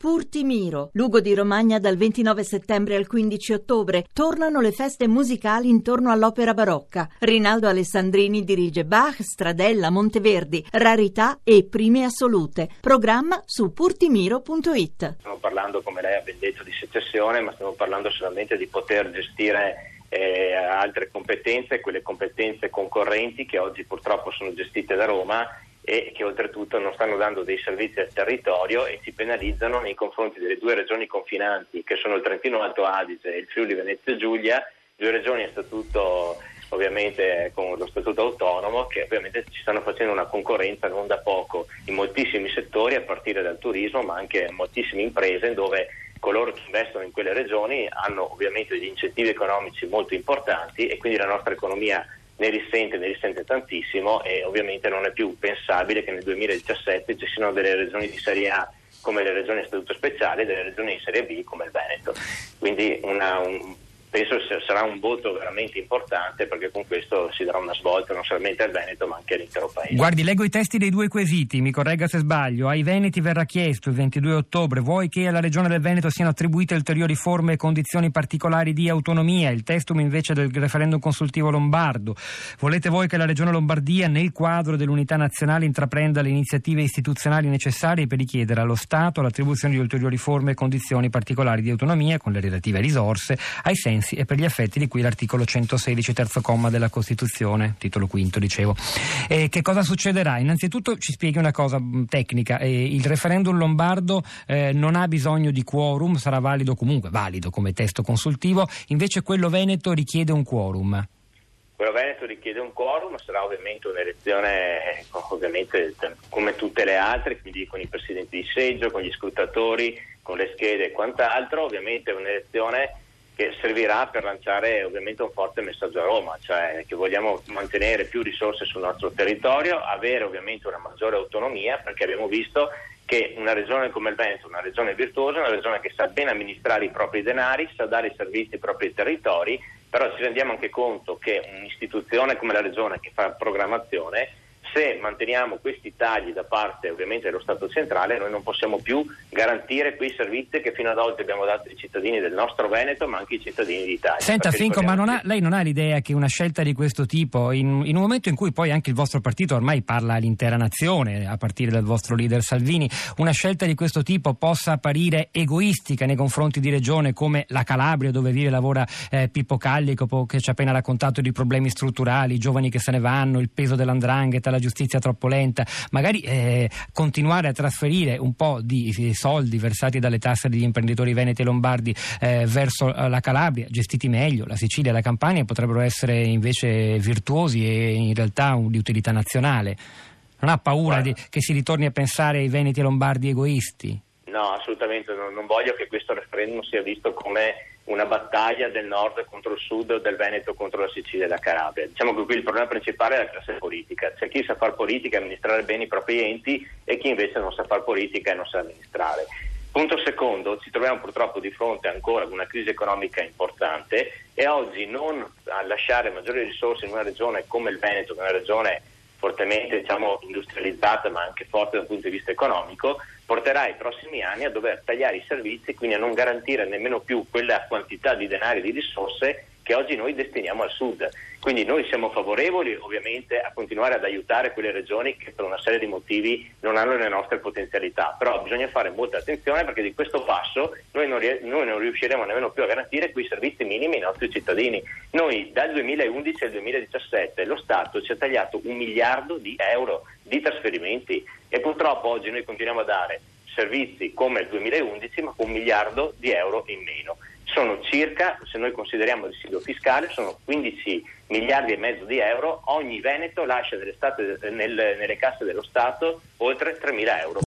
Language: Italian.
Purtimiro, Lugo di Romagna dal 29 settembre al 15 ottobre. Tornano le feste musicali intorno all'opera barocca. Rinaldo Alessandrini dirige Bach, Stradella, Monteverdi, Rarità e Prime Assolute. Programma su purtimiro.it. Stiamo parlando, come lei ha ben detto, di secessione, ma stiamo parlando solamente di poter gestire eh, altre competenze, quelle competenze concorrenti che oggi purtroppo sono gestite da Roma e che oltretutto non stanno dando dei servizi al territorio e si penalizzano nei confronti delle due regioni confinanti che sono il Trentino Alto Adige e il Friuli Venezia Giulia, due regioni a statuto ovviamente con lo statuto autonomo che ovviamente ci stanno facendo una concorrenza non da poco in moltissimi settori a partire dal turismo ma anche moltissime imprese dove coloro che investono in quelle regioni hanno ovviamente degli incentivi economici molto importanti e quindi la nostra economia ne risente, ne risente tantissimo e ovviamente non è più pensabile che nel 2017 ci siano delle regioni di Serie A come le regioni a statuto speciale e delle regioni di Serie B come il Veneto. Quindi una, un, penso sarà un voto veramente importante perché con questo si darà una svolta non solamente al Veneto ma anche all'intero paese. Guardi, leggo i testi dei due quesiti, mi corregga se sbaglio. Ai Veneti verrà chiesto il 22 ottobre, vuoi che alla Regione del Veneto siano attribuite ulteriori forme e condizioni particolari di autonomia, il testum invece del referendum consultivo lombardo. Volete voi che la Regione Lombardia nel quadro dell'unità nazionale intraprenda le iniziative istituzionali necessarie per richiedere allo Stato l'attribuzione di ulteriori forme e condizioni particolari di autonomia con le relative risorse ai sensi sensi e per gli effetti di cui l'articolo 116 terzo comma della Costituzione, titolo quinto dicevo. E che cosa succederà? Innanzitutto ci spieghi una cosa mm, tecnica, eh, il referendum lombardo eh, non ha bisogno di quorum, sarà valido comunque, valido come testo consultivo, invece quello veneto richiede un quorum. Quello Veneto richiede un quorum, sarà ovviamente un'elezione ecco, ovviamente, come tutte le altre, quindi con i presidenti di seggio, con gli scrutatori, con le schede e quant'altro, ovviamente è un'elezione che servirà per lanciare ovviamente un forte messaggio a Roma, cioè che vogliamo mantenere più risorse sul nostro territorio, avere ovviamente una maggiore autonomia, perché abbiamo visto che una regione come il Veneto, una regione virtuosa, una regione che sa bene amministrare i propri denari, sa dare i servizi ai propri territori, però ci rendiamo anche conto che un'istituzione come la regione che fa programmazione se manteniamo questi tagli da parte ovviamente dello Stato centrale noi non possiamo più garantire quei servizi che fino ad oggi abbiamo dato ai cittadini del nostro Veneto ma anche ai cittadini d'Italia. Senta Finco, ma non ha, lei non ha l'idea che una scelta di questo tipo, in, in, un momento in cui poi anche il vostro partito ormai parla all'intera nazione, a partire dal vostro leader Salvini, una scelta di questo tipo possa apparire egoistica nei confronti di regione come la Calabria dove vive e lavora eh, Pippo Callico che ci ha appena raccontato di problemi strutturali, i giovani che se ne vanno, il peso dell'andrangheta, la giustizia troppo lenta, magari eh, continuare a trasferire un po' di soldi versati dalle tasse degli imprenditori veneti e lombardi eh, verso la Calabria, gestiti meglio, la Sicilia e la Campania potrebbero essere invece virtuosi e in realtà di utilità nazionale. Non ha paura di, che si ritorni a pensare ai veneti e lombardi egoisti? No, assolutamente, non, non voglio che questo referendum sia visto come una battaglia del nord contro il sud del Veneto contro la Sicilia e la Calabria. Diciamo che qui il problema principale è la classe politica, c'è chi sa fare politica e amministrare bene i propri enti e chi invece non sa fare politica e non sa amministrare. Punto secondo, ci troviamo purtroppo di fronte ancora ad una crisi economica importante e oggi non lasciare maggiori risorse in una regione come il Veneto, che è una regione fortemente diciamo, industrializzata ma anche forte dal punto di vista economico, porterà i prossimi anni a dover tagliare i servizi, quindi a non garantire nemmeno più quella quantità di denaro e di risorse che oggi noi destiniamo al sud. Quindi noi siamo favorevoli ovviamente a continuare ad aiutare quelle regioni che per una serie di motivi non hanno le nostre potenzialità, però bisogna fare molta attenzione perché di questo passo noi non, noi non riusciremo nemmeno più a garantire quei servizi minimi ai nostri cittadini. Noi dal 2011 al 2017 lo Stato ci ha tagliato un miliardo di euro di trasferimenti e purtroppo oggi noi continuiamo a dare servizi come il 2011 ma con un miliardo di euro in meno sono circa, se noi consideriamo il residuo fiscale, sono 15 miliardi e mezzo di euro, ogni Veneto lascia nelle, state, nel, nelle casse dello Stato oltre 3 mila euro.